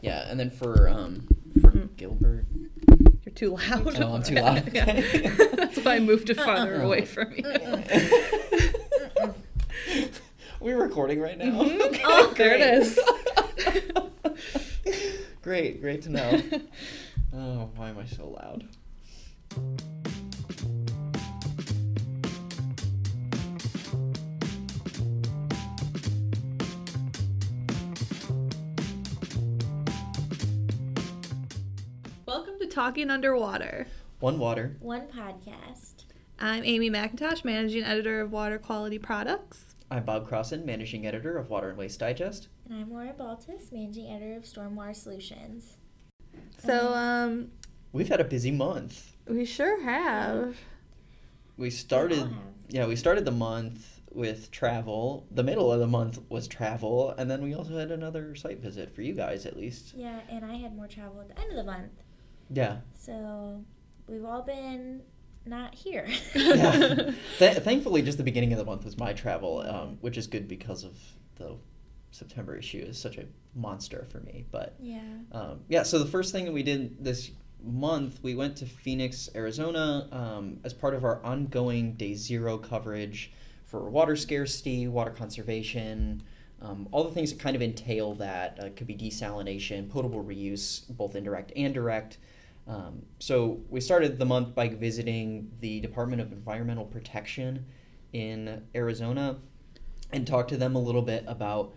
Yeah, and then for um for Gilbert. You're too loud. Oh, I'm too loud. Yeah. That's why I moved it farther away from you. we recording right now. Mhm. Okay, Oh, there it is. great. great, great to know. Oh, why am I so loud? Talking Underwater. One water. One podcast. I'm Amy McIntosh, managing editor of Water Quality Products. I'm Bob Crossen, managing editor of Water and Waste Digest. And I'm Lauren Baltus, managing editor of Stormwater Solutions. So, um, We've had a busy month. we sure have. We started, have. yeah, we started the month with travel. The middle of the month was travel, and then we also had another site visit for you guys, at least. Yeah, and I had more travel at the end of the month. Yeah. So we've all been not here. yeah. Th- thankfully, just the beginning of the month was my travel, um, which is good because of the September issue is such a monster for me. But yeah. um, yeah, so the first thing that we did this month, we went to Phoenix, Arizona, um, as part of our ongoing day zero coverage for water scarcity, water conservation. Um, all the things that kind of entail that uh, could be desalination, potable reuse, both indirect and direct. Um, so we started the month by visiting the Department of Environmental Protection in Arizona and talked to them a little bit about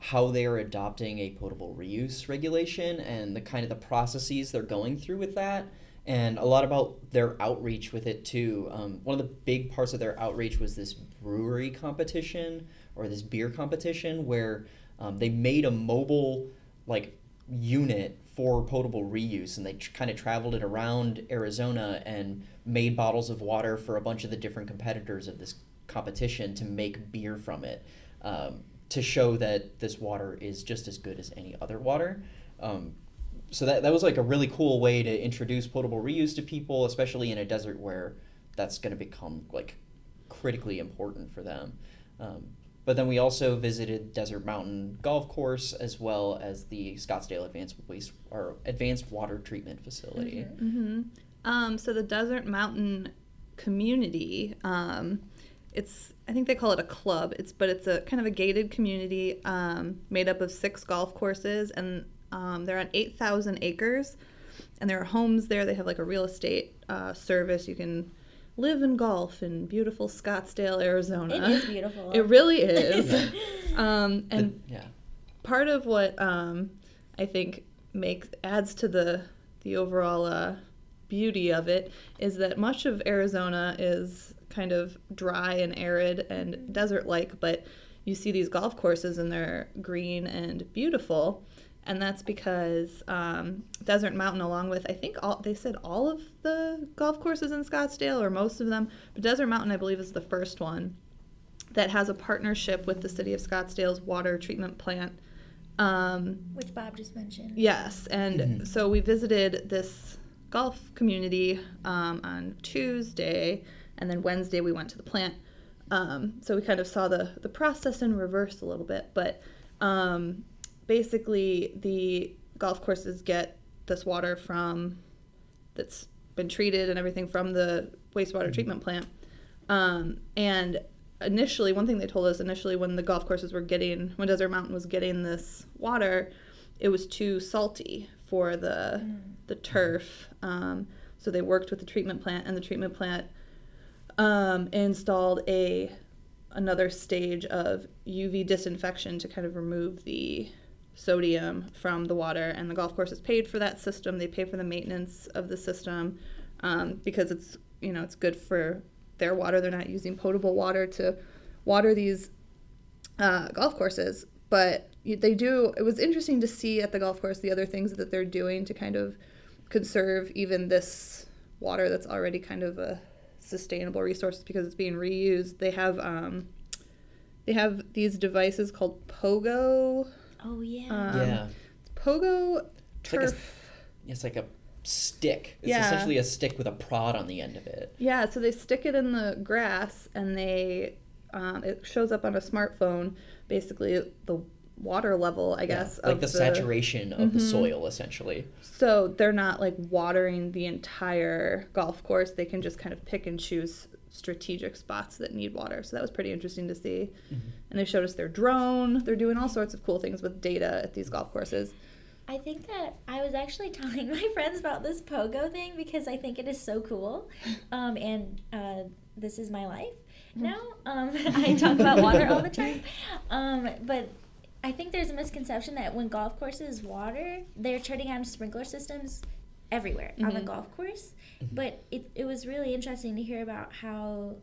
how they are adopting a potable reuse regulation and the kind of the processes they're going through with that and a lot about their outreach with it too. Um, one of the big parts of their outreach was this brewery competition or this beer competition where um, they made a mobile like unit for potable reuse and they tr- kind of traveled it around arizona and made bottles of water for a bunch of the different competitors of this competition to make beer from it um, to show that this water is just as good as any other water. Um, so that, that was like a really cool way to introduce potable reuse to people, especially in a desert where that's going to become like critically important for them. Um, but then we also visited Desert Mountain Golf Course as well as the Scottsdale Advanced Waste or Advanced Water Treatment Facility. hmm Um, so the Desert Mountain community, um, it's I think they call it a club. It's but it's a kind of a gated community um, made up of six golf courses, and um, they're on eight thousand acres, and there are homes there. They have like a real estate uh, service. You can live and golf in beautiful Scottsdale, Arizona. It is beautiful. It really is. um, The- and yeah. part of what um, I think makes adds to the the overall uh, beauty of it is that much of Arizona is kind of dry and arid and desert-like, but you see these golf courses and they're green and beautiful, and that's because um, Desert Mountain, along with I think all they said all of the golf courses in Scottsdale or most of them, but Desert Mountain I believe is the first one that has a partnership with the city of Scottsdale's water treatment plant. Um, Which Bob just mentioned. yes, and Mhm. so we visited this golf community um, on Tuesday, and then Wednesday we went to the plant. Um, so we kind of saw the the process in reverse a little bit, but um, basically the golf courses get this water from that's been treated and everything from the wastewater treatment plant. Um, and initially, one thing they told us initially when the golf courses were getting, when Desert Mountain was getting this water, it was too salty for the the turf. Um, so they worked with the treatment plant, and the treatment plant um, installed a another stage of UV disinfection to kind of remove the sodium from the water. And the golf course is paid for that system. They pay for the maintenance of the system um, because it's you know it's good for their water. They're not using potable water to water these uh, golf courses, but they do. It was interesting to see at the golf course the other things that they're doing to kind of conserve even this water that's already kind of a sustainable resource because it's being reused. They have um, they have these devices called Pogo. Oh yeah. Um, yeah. Pogo It's like a- It's like a stick. It's Yeah. essentially a stick with a prod on the end of it. Yeah, so they stick it in the grass and they um, it shows up on a smartphone. Basically, the water level, I Yeah, guess. like of the, saturation of the Mhm. soil, essentially. So they're not like watering the entire golf course. They can just kind of pick and choose strategic spots that need water. So that was pretty interesting to see. Mm-hmm. And they showed us their drone. They're doing all sorts of cool things with data at these golf courses. I think that I was actually telling my friends about this pogo thing because I think it is so cool, um, and uh, this is my life now. Um, I talk about water all the time, um, but I think there's a misconception that when golf courses water, they're turning on sprinkler systems everywhere on the Mhm. golf course. But it, it was really interesting to hear about how,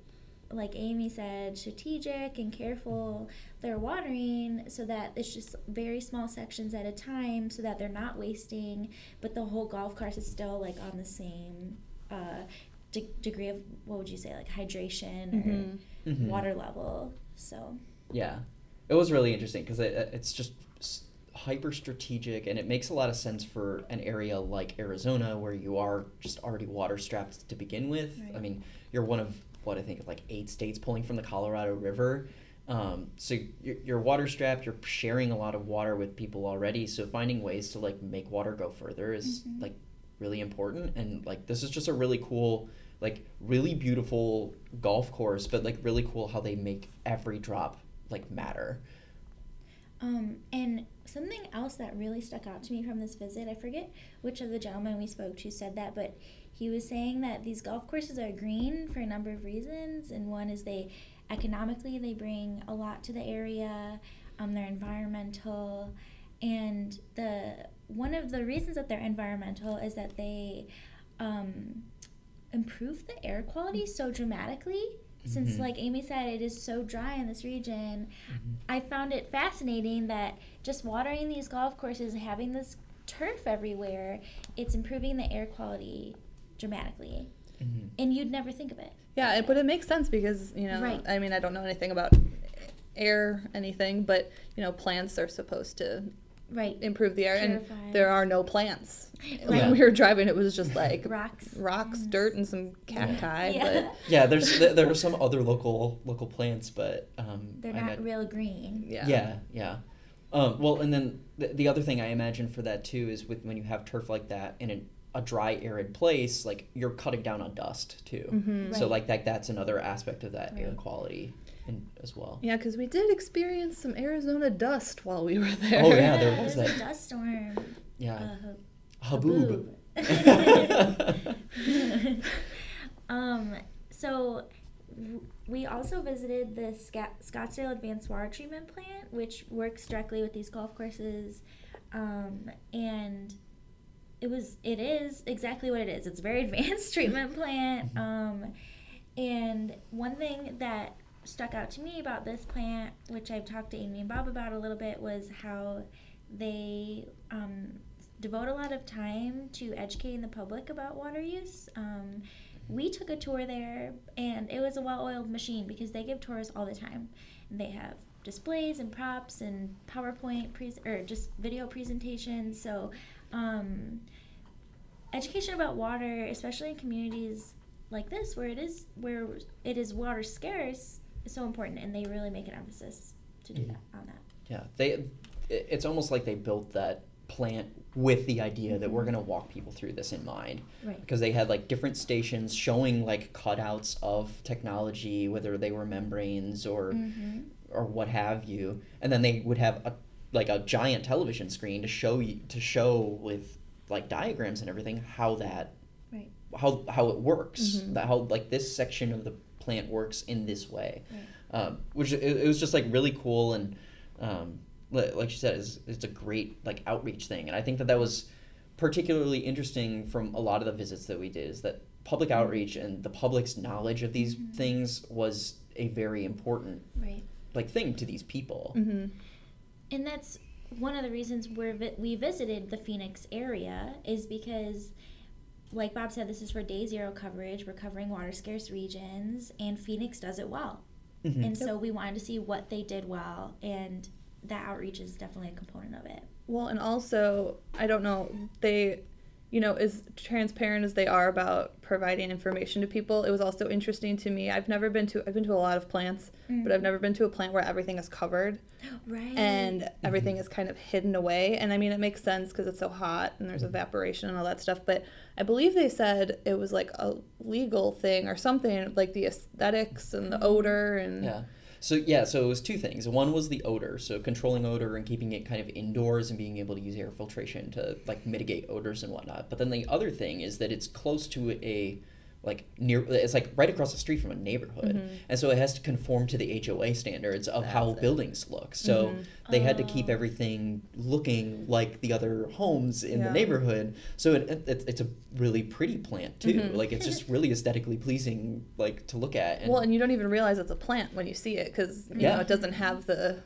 like Amy said, strategic and careful they're watering so that it's just very small sections at a time so that they're not wasting, but the whole golf course is still like on the same uh, de- degree of, what would you say, like hydration or Mhm. Mhm. water level. So, Yeah, it was really interesting because it, it's just s- hyper strategic and it makes a lot of sense for an area like Arizona where you are just already water strapped to begin with. I mean, you're one of what I think of like eight states pulling from the Colorado River. Um, so you're, you're water strapped. You're sharing a lot of water with people already. So finding ways to like make water go further is Mhm. like really important. And like this is just a really cool, like really beautiful golf course, but like really cool how they make every drop like matter. Um, and something else that really stuck out to me from this visit, I forget which of the gentlemen we spoke to said that, but he was saying that these golf courses are green for a number of reasons, and one is they economically they bring a lot to the area, um, they're environmental, and the one of the reasons that they're environmental is that they um, improve the air quality so dramatically. Since, Mhm. like Amy said, it is so dry in this region, Mm-hmm. I found it fascinating that just watering these golf courses, and having this turf everywhere, it's improving the air quality dramatically. Mhm. And you'd never think of it. Yeah, it- but it makes sense because, you know, Right. I mean, I don't know anything about air anything, but, you know, plants are supposed to Right. improve the air. Purify. And there are no plants. Right. When we were driving, it was just like Rocks. rocks, Yes. dirt, and some cacti. Yeah. Yeah, there's th- there are some other local local plants, but um, They're I not met- real green. Yeah. Yeah, yeah. Um, well, and then the, the other thing I imagine for that too is with when you have turf like that in an, a dry, arid place, like you're cutting down on dust too. Mhm. So like that, that's another aspect of that air quality, in, as well. Yeah, because we did experience some Arizona dust while we were there. Oh, yeah, there was that. a dust storm. Yeah. Uh, Haboob. haboob. um, so w- we also visited the Sca- Scottsdale Advanced Water Treatment Plant, which works directly with these golf courses, um, and it was it is exactly what it is. It's a very advanced treatment plant. Um, and one thing that stuck out to me about this plant, which I've talked to Amy and Bob about a little bit, was how they um, devote a lot of time to educating the public about water use. Um, we took a tour there, and it was a well-oiled machine because they give tours all the time. And they have displays and props and PowerPoint pres- or just video presentations. So, um, education about water, especially in communities like this where it is where it is water scarce, so important, and they really make an emphasis to do Mhm. that on that. Yeah, they. It's almost like they built that plant with the idea that we're Mhm. gonna walk people through this in mind. Right. because they had like different stations showing like cutouts of technology, whether they were membranes or Mm-hmm. or what have you, and then they would have a like a giant television screen to show you to show with like diagrams and everything how that Right. how how it works Mhm. that how like this section of the plant works in this way Right. um, which it, it was just like really cool and um, like you said it's, it's a great like outreach thing and i think that that was particularly interesting from a lot of the visits that we did is that public outreach and the public's knowledge of these Mhm. things was a very important Right. like thing to these people hmm And that's one of the reasons we're vi- we visited the Phoenix area is because, like Bob said, this is for day zero coverage. We're covering water scarce regions, and Phoenix does it well. Mhm. And so we wanted to see what they did well, and that outreach is definitely a component of it. Well, and also, I don't know, they you know, as transparent as they are about providing information to people, it was also interesting to me. I've never been to I've been to a lot of plants, mm. but I've never been to a plant where everything is covered Right. and everything mm-hmm. is kind of hidden away. And I mean, it makes sense because it's so hot and there's mm-hmm. evaporation and all that stuff. But I believe they said it was like a legal thing or something, like the aesthetics and the mm-hmm. odor and Yeah. So yeah, so it was two things. One was the odor, so controlling odor and keeping it kind of indoors and being able to use air filtration to like mitigate odors and whatnot. But then the other thing is that it's close to a like near it's like right across the street from a neighborhood and so it has to conform to the HOA standards of how Mm-hmm. It. buildings look so they had to keep Oh. everything looking like the other homes in the neighborhood so it, it, it's a really pretty plant too Mhm. like it's just really aesthetically pleasing like to look at and well, and you don't even realize it's a plant when you see it because you Yeah. know it doesn't have the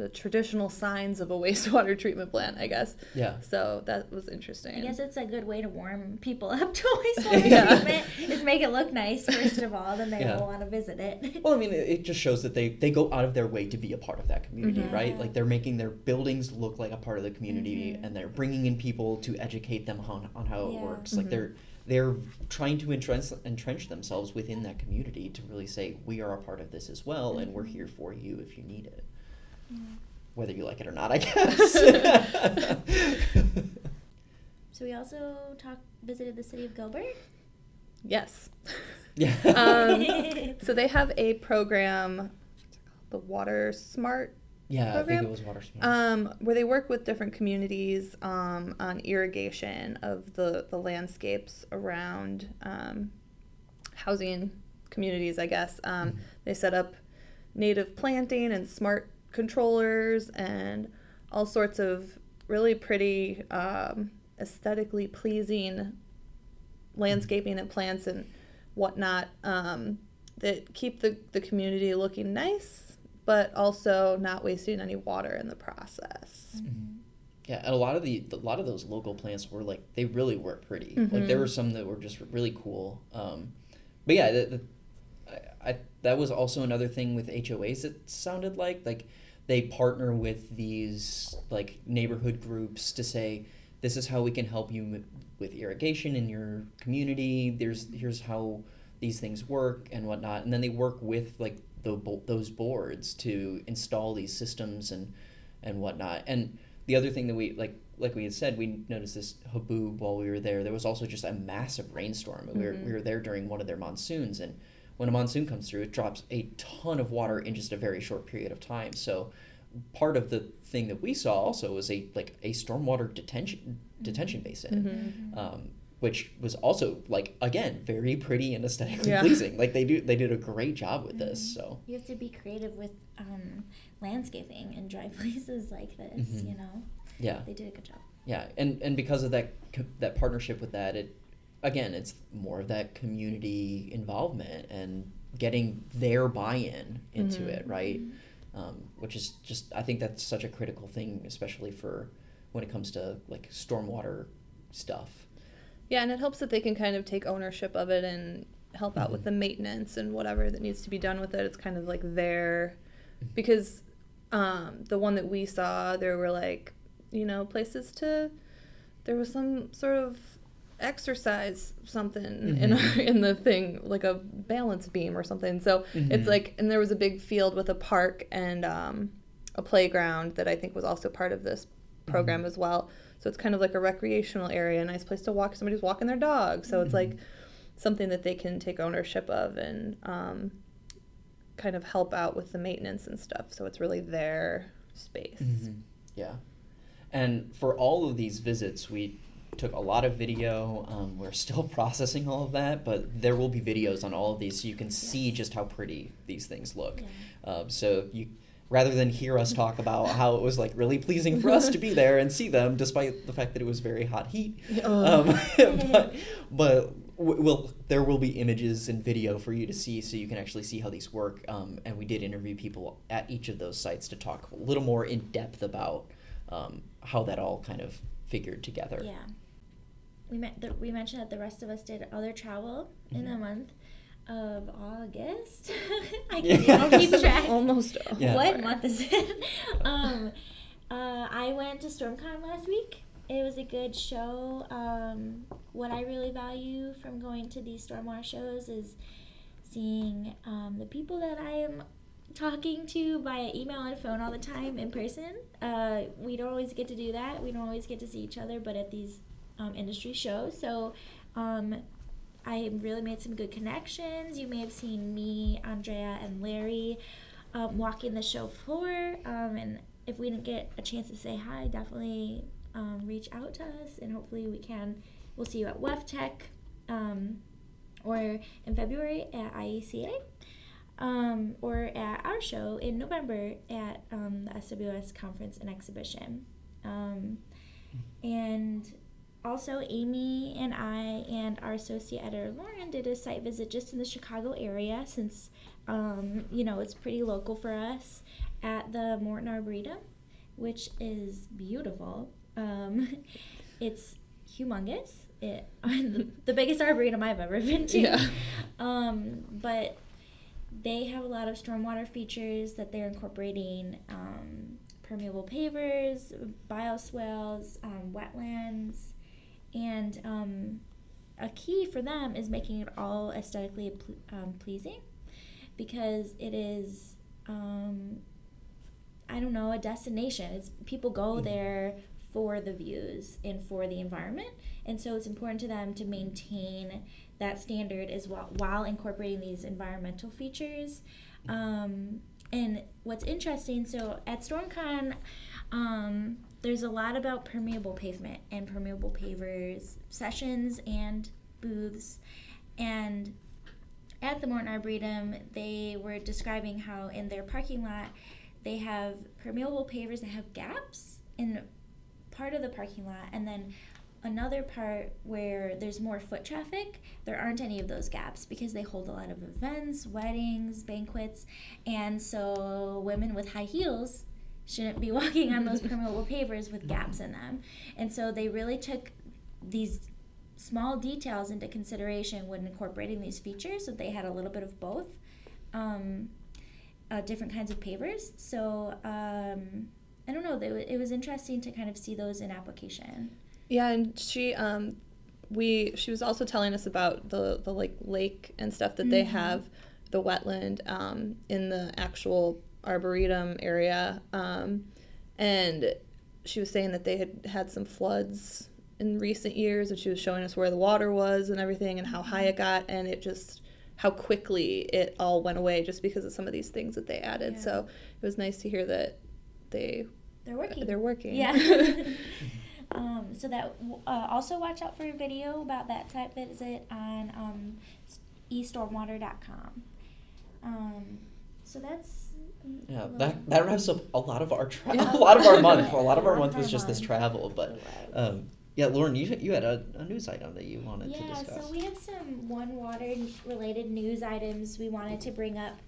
the traditional signs of a wastewater treatment plant, I guess. yeah So that was interesting. I guess it's a good way to warm people up to wastewater Yeah. treatment. Is make it look nice first of all, then they Yeah. will want to visit it. Well, I mean, it it just shows that they, they go out of their way to be a part of that community, Mhm. right? Like they're making their buildings look like a part of the community, Mhm. and they're bringing in people to educate them on, on how it works. Like Mhm. they're they're trying to entrench, entrench themselves within that community to really say we are a part of this as well, and we're Mhm. here for you if you need it, Yeah. Whether you like it or not, I guess. So we also talked visited the city of Gilbert. yes. yeah. Um, so they have a program, the Water Smart yeah, I think program? it was water smart. um, where they work with different communities um, on irrigation of the, the landscapes around um, housing communities, I guess. Um, Mhm. They set up native planting and smart controllers and all sorts of really pretty, um, aesthetically pleasing landscaping and plants and whatnot um, that keep the, the community looking nice, but also not wasting any water in the process. Mhm. Yeah, and a lot of the a lot of those local plants were like they really were pretty. Like there Mhm. were some that were just really cool. Um, but yeah, the, the, I, that was also another thing with HOAs. It sounded like like they partner with these like neighborhood groups to say this is how we can help you m- with irrigation in your community. There's here's how these things work and whatnot, and then they work with like the those boards to install these systems and and whatnot. And the other thing that we like like we had said, we noticed this haboob while we were there. There was also just a massive rainstorm. We were we mm-hmm. were there during one of their monsoons, and when a monsoon comes through, it drops a ton of water in just a very short period of time. So part of the thing that we saw also was a like a stormwater detention detention basin. Mhm. Um, which was also like again very pretty and aesthetically Yeah. pleasing. Like they do, they did a great job with this. Mhm. So You have to be creative with um, landscaping in dry places like this. Mhm. You know, yeah, they did a good job. Yeah, and and because of that that partnership with that, it again it's more of that community involvement and getting their buy-in into Mhm. it, right? Um, which is just I think that's such a critical thing, especially for when it comes to like stormwater stuff. Yeah, and it helps that they can kind of take ownership of it and help out with Mhm. the maintenance and whatever that needs to be done with it. It's kind of like their because um, the one that we saw, there were like you know places to there was some sort of exercise something in Mhm. in the thing like a balance beam or something. So Mhm. it's like and there was a big field with a park and um, a playground that I think was also part of this program Mhm. as well. So it's kind of like a recreational area, a nice place to walk. Somebody's walking their dog, so it's like something that they can take ownership of and um, kind of help out with the maintenance and stuff. So it's really their space. Mhm. Yeah, and for all of these visits, we took a lot of video. Um, we're still processing all of that, but there will be videos on all of these, so you can see just how pretty these things look. Yeah. Um, so you, rather than hear us talk about how it was like really pleasing for us to be there and see them, despite the fact that it was very hot heat, Oh. um, but but w- will there will be images and video for you to see, so you can actually see how these work. Um, and we did interview people at each of those sites to talk a little more in depth about um, how that all kind of figured together. Yeah. We met. The, we mentioned that the rest of us did other travel in the Mhm. month of August. I can't even keep track. Almost. Yeah. What month is it? um, uh, I went to StormCon last week, it was a good show. Um, what I really value from going to these stormwater shows is seeing um, the people that I am talking to via email and phone all the time in person. Uh, we don't always get to do that. We don't always get to see each other, but at these um, industry shows, so um, I really made some good connections. You may have seen me, Andrea, and Larry um, walking the show floor. Um, and if we didn't get a chance to say hi, definitely um, reach out to us, and hopefully we can. We'll see you at WEFTEC um, or in February at IECA. Um, or at our show in November at um, the SWS conference and exhibition. and also, Amy and I and our associate editor Lauren did a site visit just in the Chicago area since, um, you know, it's pretty local for us at the Morton Arboretum, which is beautiful. Um, it's humongous. It, the biggest arboretum I've ever been to. Yeah. Um, but they have a lot of stormwater features that they're incorporating um, permeable pavers, bioswales, um, wetlands, and um, a key for them is making it all aesthetically ple- um, pleasing because it is um, I don't know a destination. It's people go there for the views and for the environment, and so it's important to them to maintain that standard as well while incorporating these environmental features. Um, and what's interesting, so at StormCon, um, there's a lot about permeable pavement and permeable pavers sessions and booths. And at the Morton Arboretum, they were describing how in their parking lot they have permeable pavers that have gaps in part of the parking lot, and then another part where there's more foot traffic, there aren't any of those gaps because they hold a lot of events, weddings, banquets, and so women with high heels shouldn't be walking on those permeable pavers with gaps in them. And so they really took these small details into consideration when incorporating these features so they had a little bit of both um, uh, different kinds of pavers. So um, I don't know, they, it was interesting to kind of see those in application. Yeah, and she um we she was also telling us about the the like lake and stuff that they Mhm. have the wetland um in the actual arboretum area um and she was saying that they had had some floods in recent years and she was showing us where the water was and everything and how high it got and it just how quickly it all went away just because of some of these things that they added Yeah. so it was nice to hear that they They're working. they're working Yeah. um, so that uh, also watch out for a video about that site visit on um, estormwater.com. Um, so that's Yeah, that that wraps up a lot of our tra- Yeah. a lot of our month. A lot of our month was just this travel, but um, yeah, Lauren, you you had a, a news item that you wanted to discuss. Yeah, so we have some one water related news items we wanted to bring up.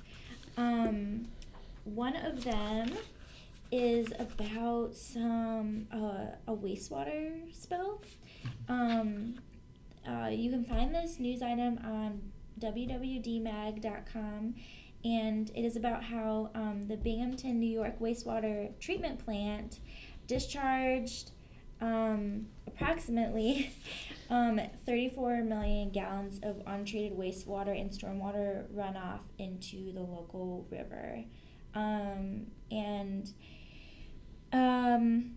Um, one of them is about some uh, a wastewater spill. Um, uh, you can find this news item on www.dmag.com, and it is about how um, the Binghamton, New York wastewater treatment plant discharged um, approximately um, 34 million gallons of untreated wastewater and stormwater runoff into the local river. Um, and um,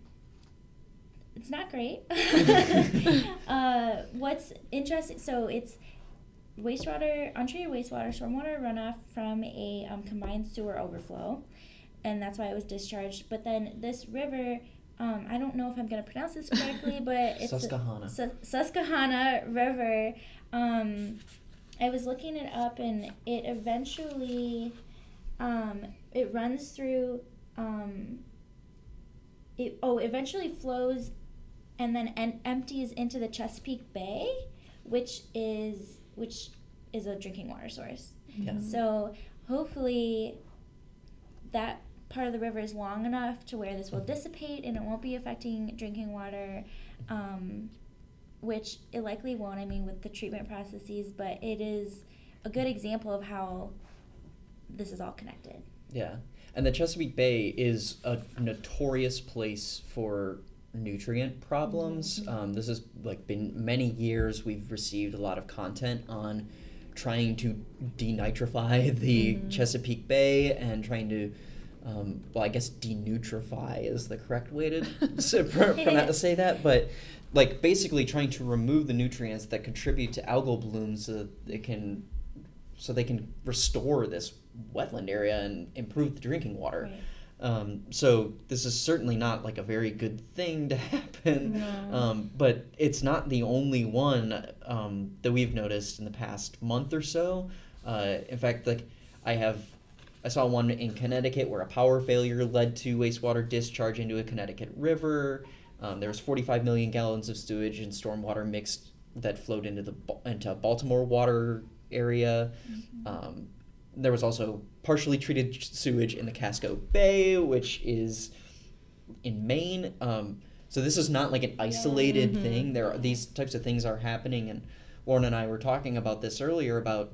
it's not great. uh, what's interesting, so it's wastewater, untreated wastewater, stormwater runoff from a um, combined sewer overflow, and that's why it was discharged. But then this river, um, I don't know if I'm going to pronounce this correctly, but it's Susquehanna. Sus- Susquehanna River. Um, I was looking it up, and it eventually um, it runs through. Um, it oh, eventually flows, and then en- empties into the Chesapeake Bay, which is which is a drinking water source. Yeah. So hopefully that part of the river is long enough to where this will dissipate and it won't be affecting drinking water, um, which it likely won't. I mean, with the treatment processes, but it is a good example of how this is all connected. Yeah. And the Chesapeake Bay is a notorious place for nutrient problems. Um, this has like been many years. We've received a lot of content on trying to denitrify the Chesapeake Bay and trying to, um, well, I guess denutrify is the correct way to say, pr- pronounce- say that, but like basically trying to remove the nutrients that contribute to algal blooms so that it can, so they can restore this wetland area and improve the drinking water. Right. Um, so this is certainly not like a very good thing to happen. No. Um, but it's not the only one um, that we've noticed in the past month or so. Uh, in fact, like I have, I saw one in Connecticut where a power failure led to wastewater discharge into a Connecticut river. Um, there was 45 million gallons of sewage and stormwater mixed that flowed into the into Baltimore water area. Um, there was also partially treated sewage in the Casco Bay, which is in Maine. Um, so this is not like an isolated Mhm. thing. There are these types of things are happening, and Lauren and I were talking about this earlier about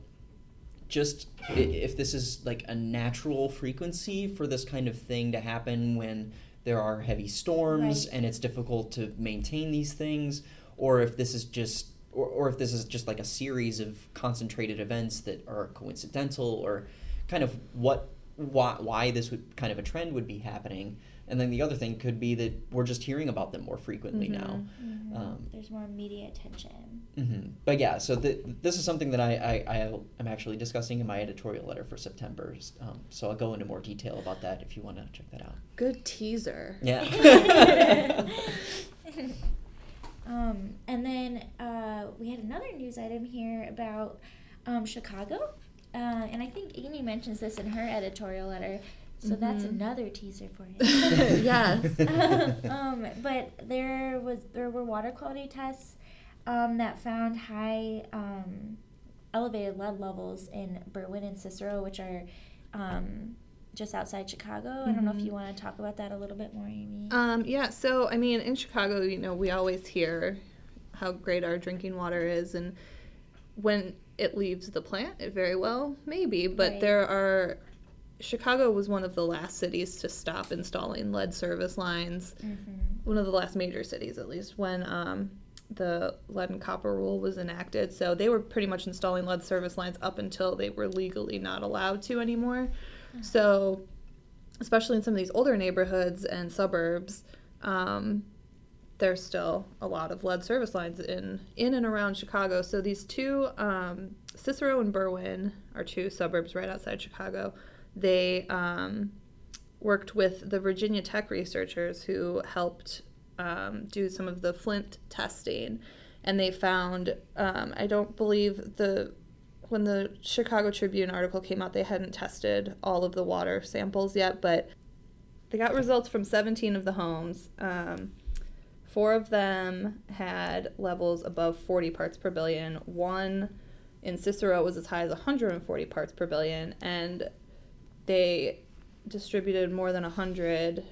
just if this is like a natural frequency for this kind of thing to happen when there are heavy storms Right. and it's difficult to maintain these things, or if this is just or, or if this is just like a series of concentrated events that are coincidental or kind of what why, why this would kind of a trend would be happening and then the other thing could be that we're just hearing about them more frequently now Mhm. Um, There's more media attention. hmm But yeah, so th- this is something that I, I, I am actually discussing in my editorial letter for September. Um, so I'll go into more detail about that if you want to check that out. Good teaser. Yeah. um, and then uh, we had another news item here about um, Chicago. Uh, and I think Amy mentions this in her editorial letter. So that's Mhm. another teaser for you. Yes. um, but there was there were water quality tests um, that found high um, elevated lead levels in Berwyn and Cicero, which are um, just outside Chicago. I don't know if Mhm. you want to talk about that a little bit more, Amy. Um, yeah, so I mean, in Chicago, you know, we always hear how great our drinking water is, and when it leaves the plant, it very well maybe, but Right. there are. Chicago was one of the last cities to stop installing lead service lines, mm-hmm. one of the last major cities at least, when um, the lead and copper rule was enacted. So they were pretty much installing lead service lines up until they were legally not allowed to anymore. So, especially in some of these older neighborhoods and suburbs, um, there's still a lot of lead service lines in in and around Chicago. So these two, um, Cicero and Berwyn, are two suburbs right outside Chicago. They um, worked with the Virginia Tech researchers who helped um, do some of the Flint testing, and they found um, I don't believe the when the Chicago Tribune article came out, they hadn't tested all of the water samples yet, but they got results from 17 of the homes. Um, four of them had levels above 40 parts per billion. One in Cicero was as high as 140 parts per billion, and they distributed more than 100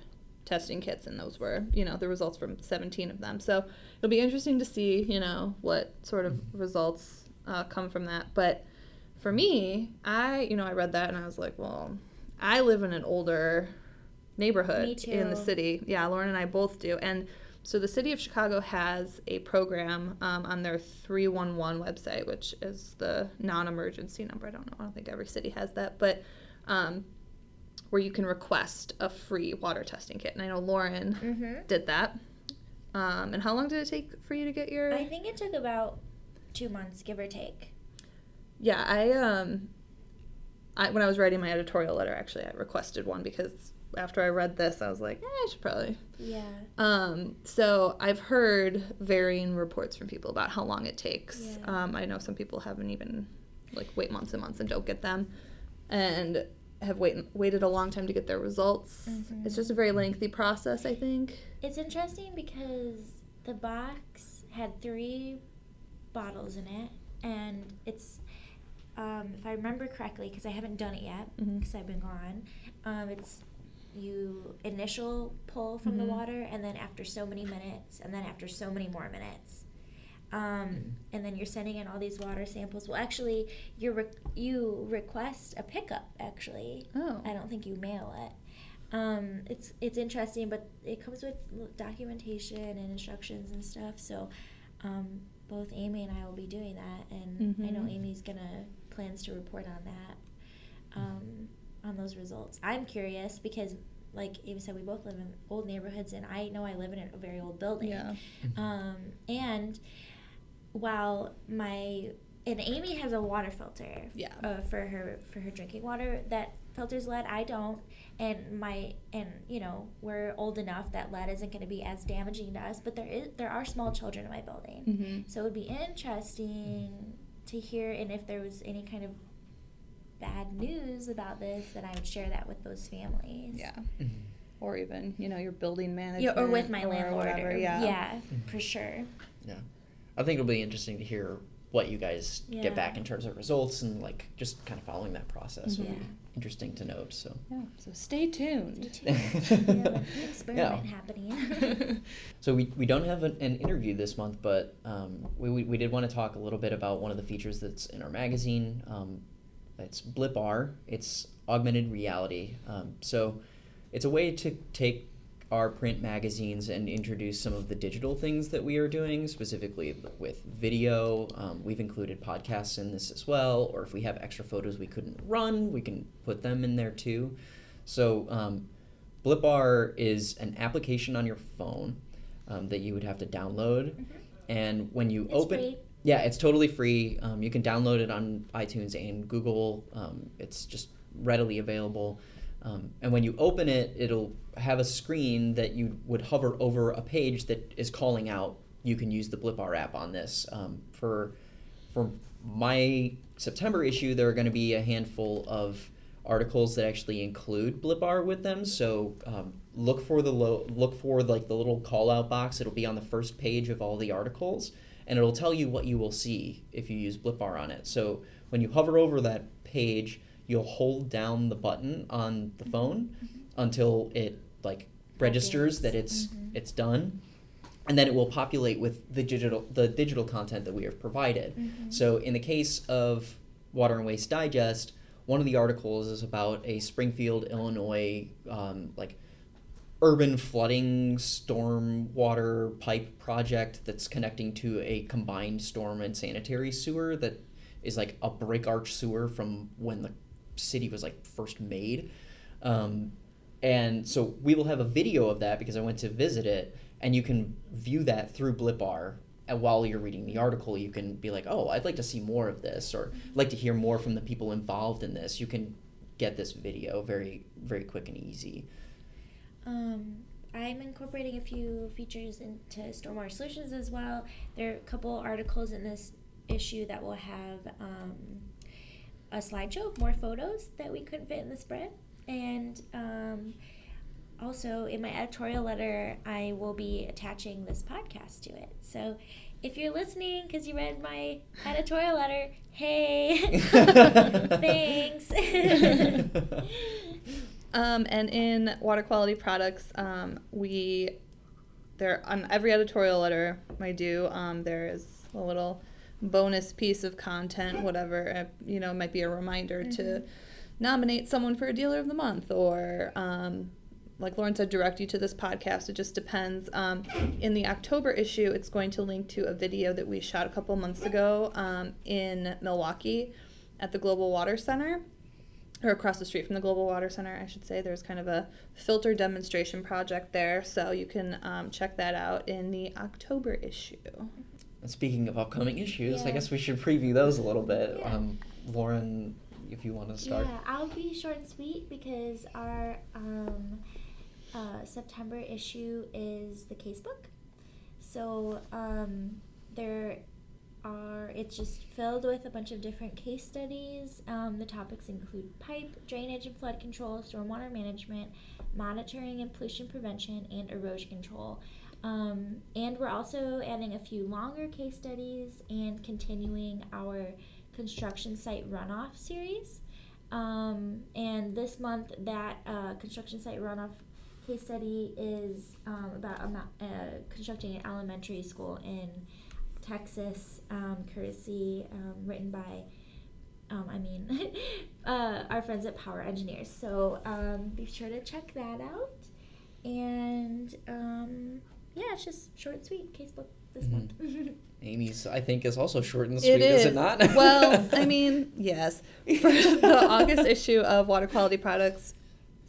testing kits, and those were, you know, the results from 17 of them. So it'll be interesting to see, you know, what sort of results uh, come from that. But for me, I, you know, I read that and I was like, well, I live in an older neighborhood in the city. Yeah, Lauren and I both do. And so the city of Chicago has a program um, on their 311 website, which is the non emergency number. I don't know. I don't think every city has that. But um, where you can request a free water testing kit. And I know Lauren Mm-hmm. did that. Um, and how long did it take for you to get your? I think it took about two months, give or take. Yeah, I um, I when I was writing my editorial letter, actually, I requested one because after I read this, I was like, eh, I should probably. Yeah. Um, so I've heard varying reports from people about how long it takes. Yeah. Um, I know some people haven't even like wait months and months and don't get them, and have wait, waited a long time to get their results. Mhm. It's just a very lengthy process, I think. It's interesting because the box had three bottles in it, and it's, um, if I remember correctly, because I haven't done it yet, because I've been gone, um, it's you initial pull from the Mhm. water, and then after so many minutes, and then after so many more minutes. Um, and then you're sending in all these water samples. Well, actually, you re- you request a pickup. Actually, Oh. I don't think you mail it. um, it's it's interesting, but it comes with documentation and instructions and stuff. So um, both Amy and I will be doing that, and I know Mhm. Amy's gonna plans to report on that, um, on those results. I'm curious because, like Amy said, we both live in old neighborhoods, and I know I live in a very old building. Yeah. Um, and while my and Amy has a water filter, Yeah. uh, for her for her drinking water that filters lead. I don't, and my and you know we're old enough that lead isn't going to be as damaging to us. But there is there are small children in my building, Mm-hmm. so it would be interesting to hear and if there was any kind of bad news about this, then I would share that with those families. Yeah. Mhm. Or even, you know, your building manager. Yeah, or with my landlord. Whatever. or- Yeah. yeah, Mhm. for sure. Yeah. I think it'll be interesting to hear what you guys Yeah. get back in terms of results and like just kind of following that process would Yeah. be interesting to note. So Yeah. So stay tuned. Stay tuned. we have an experiment Yeah. happening. So we, we don't have an, an interview this month, but um, we, we, we did want to talk a little bit about one of the features that's in our magazine. Um, it's Blippar. It's augmented reality. Um, so it's a way to take our print magazines and introduce some of the digital things that we are doing, specifically with video. Um, we've included podcasts in this as well, or if we have extra photos we couldn't run, we can put them in there too. So um, Blippar is an application on your phone um, that you would have to download, Mhm. and when you It's open, free. Yeah, it's totally free. Um, you can download it on iTunes and Google. Um, it's just readily available. Um, and when you open it, it'll have a screen that you would hover over a page that is calling out. You can use the Blippar app on this. Um, for for my September issue, there are going to be a handful of articles that actually include Blippar with them. So um, look for the lo- look for like the little call out box. It'll be on the first page of all the articles, and it'll tell you what you will see if you use Blippar on it. So when you hover over that page, you'll hold down the button on the phone until it like registers that it's Mhm. it's done and then it will populate with the digital the digital content that we have provided Mhm. so in the case of water and waste digest one of the articles is about a springfield illinois um, like urban flooding storm water pipe project that's connecting to a combined storm and sanitary sewer that is like a brick arch sewer from when the city was like first made um, and so we will have a video of that because I went to visit it, and you can view that through Blippar. And while you're reading the article, you can be like, "Oh, I'd like to see more of this," or "like to hear more from the people involved in this." You can get this video very, very quick and easy. Um, I'm incorporating a few features into Stormwater Solutions as well. There are a couple articles in this issue that will have um, a slideshow of more photos that we couldn't fit in the spread. And um, also, in my editorial letter, I will be attaching this podcast to it. So if you're listening because you read my editorial letter, hey, thanks. Um, and in water quality products, um, we there on every editorial letter I do, um, there is a little bonus piece of content, whatever uh, you know, might be a reminder to Mhm. nominate someone for a dealer of the month, or um, like Lauren said, direct you to this podcast. It just depends. Um, in the October issue, it's going to link to a video that we shot a couple months ago um, in Milwaukee at the Global Water Center or across the street from the Global Water Center, I should say. There's kind of a filter demonstration project there, so you can um, check that out in the October issue. And speaking of upcoming issues, I guess we should preview those a little bit. Yeah. Um, Lauren, if you want to start. Yeah, I'll be short and sweet because our um, uh, September issue is the casebook. So um, there are, it's just filled with a bunch of different case studies. Um, the topics include pipe, drainage and flood control, stormwater management, monitoring and pollution prevention, and erosion control. Um, and we're also adding a few longer case studies and continuing our construction site runoff series. Um, and this month, that uh, construction site runoff case study is um, about uh, constructing an elementary school in Texas, um, courtesy um, written by um, I mean, uh, our friends at Power Engineers. So um, be sure to check that out. And um, yeah, it's just short and sweet casebook this Mhm. month. Amy's, I think, is also short and sweet, It is. it not? well, I mean, yes. For the August issue of Water Quality Products,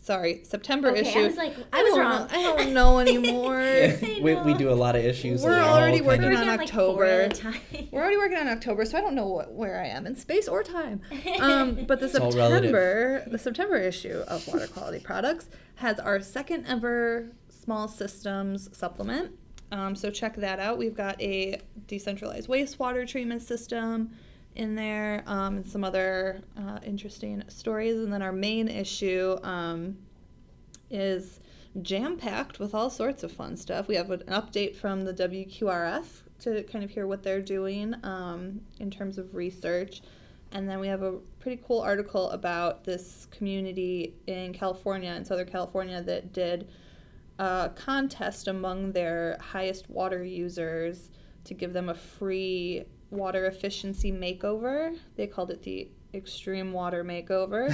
sorry, September okay, issue. I was like, I was wrong. know- I don't know anymore. Yeah, I we, we do a lot of issues. We're that are already kind working of- on getting, like, four at a October. We're already working on October, so I don't know what, where I am in space or time. Um, but the It's. September, the September issue of Water Quality Products has our second ever small systems supplement. Um, so check that out. We've got a decentralized wastewater treatment system in there, um, and some other uh, interesting stories. And then our main issue um, is jam packed with all sorts of fun stuff. We have an update from the WQRF to kind of hear what they're doing um, in terms of research. And then we have a pretty cool article about this community in California, in Southern California, that did a contest among their highest water users to give them a free water efficiency makeover. They called it the Extreme Water Makeover.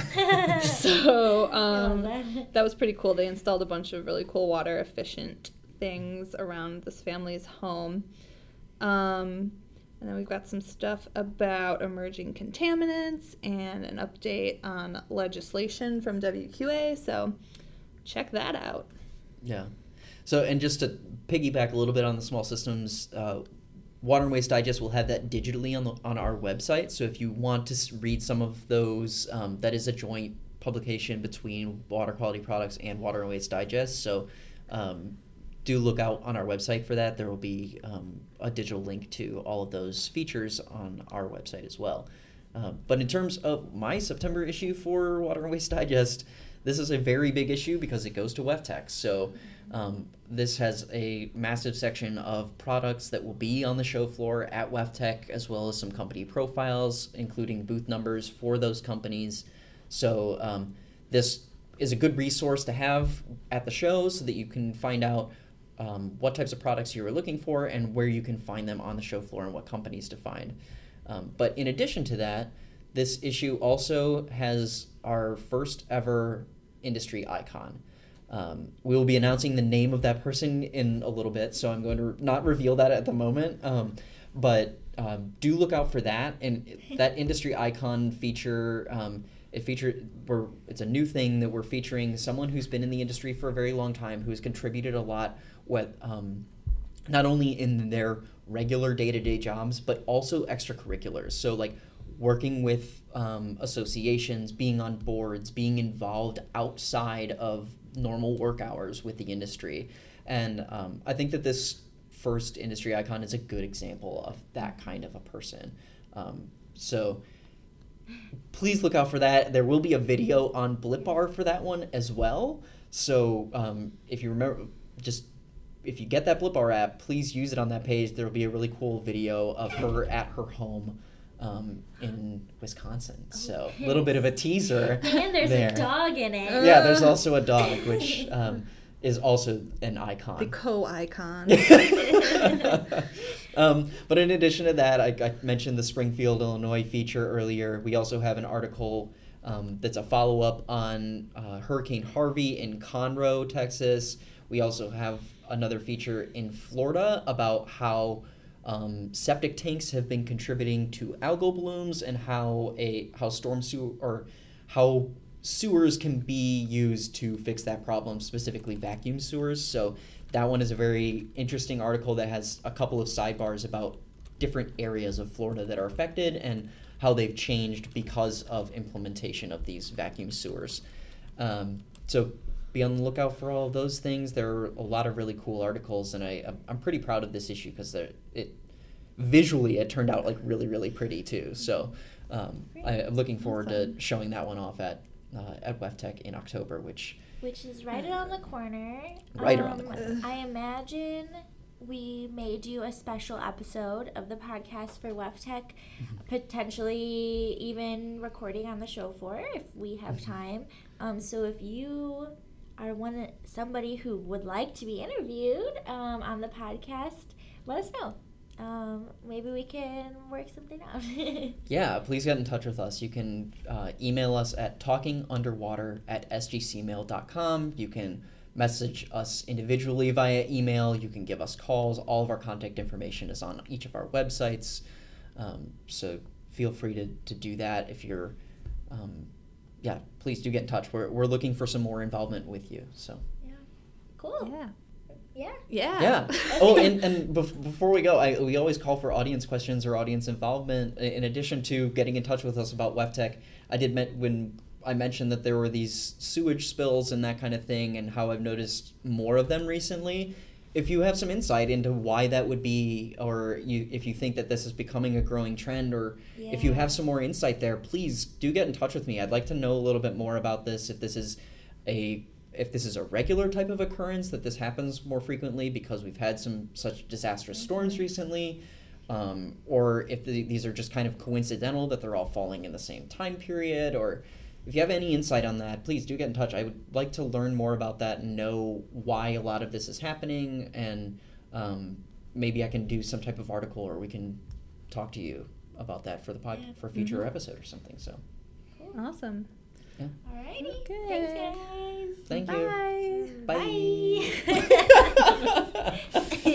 so um, that. that was pretty cool. They installed a bunch of really cool water efficient things around this family's home. Um, and then we've got some stuff about emerging contaminants and an update on legislation from WQA. So check that out. Yeah. So, and just to piggyback a little bit on the small systems, uh, Water and Waste Digest will have that digitally on the on our website. So, if you want to read some of those, um, that is a joint publication between Water Quality Products and Water and Waste Digest. So, um, do look out on our website for that. There will be um, a digital link to all of those features on our website as well. Um, but in terms of my September issue for Water and Waste Digest, this is a very big issue because it goes to WEFTEC. So um, this has a massive section of products that will be on the show floor at WEFTEC, as well as some company profiles, including booth numbers for those companies. So um, this is a good resource to have at the show so that you can find out um, what types of products you are looking for and where you can find them on the show floor and what companies to find. Um, but in addition to that, this issue also has our first ever industry icon. Um, we will be announcing the name of that person in a little bit, so I'm going to not reveal that at the moment. Um, but um, do look out for that and that industry icon feature. Um, it feature we're it's a new thing that we're featuring someone who's been in the industry for a very long time, who has contributed a lot. What um, not only in their regular day-to-day jobs but also extracurriculars so like working with um, associations being on boards being involved outside of normal work hours with the industry. And um, i think that this first industry icon is a good example of that kind of a person. Um, so please look out for that. There will be a video on Blippar for that one as well. So um, if you remember just if you get that Blippar app, please use it on that page. There will be a really cool video of her at her home um, in Wisconsin. So a little bit of a teaser. And there's there. a dog in it. Yeah, there's also a dog, which um, is also an icon. The co-icon. um, but in addition to that, I, I mentioned the Springfield, Illinois feature earlier. We also have an article um, that's a follow up on uh, Hurricane Harvey in Conroe, Texas. We also have another feature in Florida about how um, septic tanks have been contributing to algal blooms and how a how storm sewer or how sewers can be used to fix that problem, specifically vacuum sewers. So that one is a very interesting article that has a couple of sidebars about different areas of Florida that are affected and how they've changed because of implementation of these vacuum sewers. Um, so be on the lookout for all of those things. There are a lot of really cool articles, and I I'm- I'm pretty proud of this issue because it visually it turned out like really really pretty too. So um, I, I'm looking forward to showing that one off at uh, at WEFTEC in October, which Which is right around the corner. Right around the Um, corner. I imagine we may do a special episode of the podcast for WEFTEC, Mm-hmm. potentially even recording on the show floor if we have Mm-hmm. time. Um, so if you are one somebody who would like to be interviewed um, on the podcast, let us know. um, maybe we can work something out. Yeah, please get in touch with us. You can uh, email us at talkingunderwater at sgcmail.com. You can message us individually via email. You can give us calls. All of our contact information is on each of our websites. Um, so feel free to, to do that if you're, um, yeah, please do get in touch. We're, we're looking for some more involvement with you. So, yeah, cool. Yeah. Yeah. Yeah. yeah. Oh, and, and bef- before we go, I, we always call for audience questions or audience involvement. In addition to getting in touch with us about WEFTEC, I did met when I mentioned that there were these sewage spills and that kind of thing, and how I've noticed more of them recently. If you have some insight into why that would be, or you, if you think that this is becoming a growing trend, or if you have some more insight there, please do get in touch with me. I'd like to know a little bit more about this. If this is a if this is a regular type of occurrence that this happens more frequently because we've had some such disastrous storms recently, um, or if the, these are just kind of coincidental that they're all falling in the same time period, or if you have any insight on that, please do get in touch. I would like to learn more about that and know why a lot of this is happening, and um, maybe I can do some type of article or we can talk to you about that for the pod Yeah. for a future Mhm. episode or something. So cool. Awesome. Alrighty. Okay. Thanks, guys. thank you. Bye. Bye. Bye.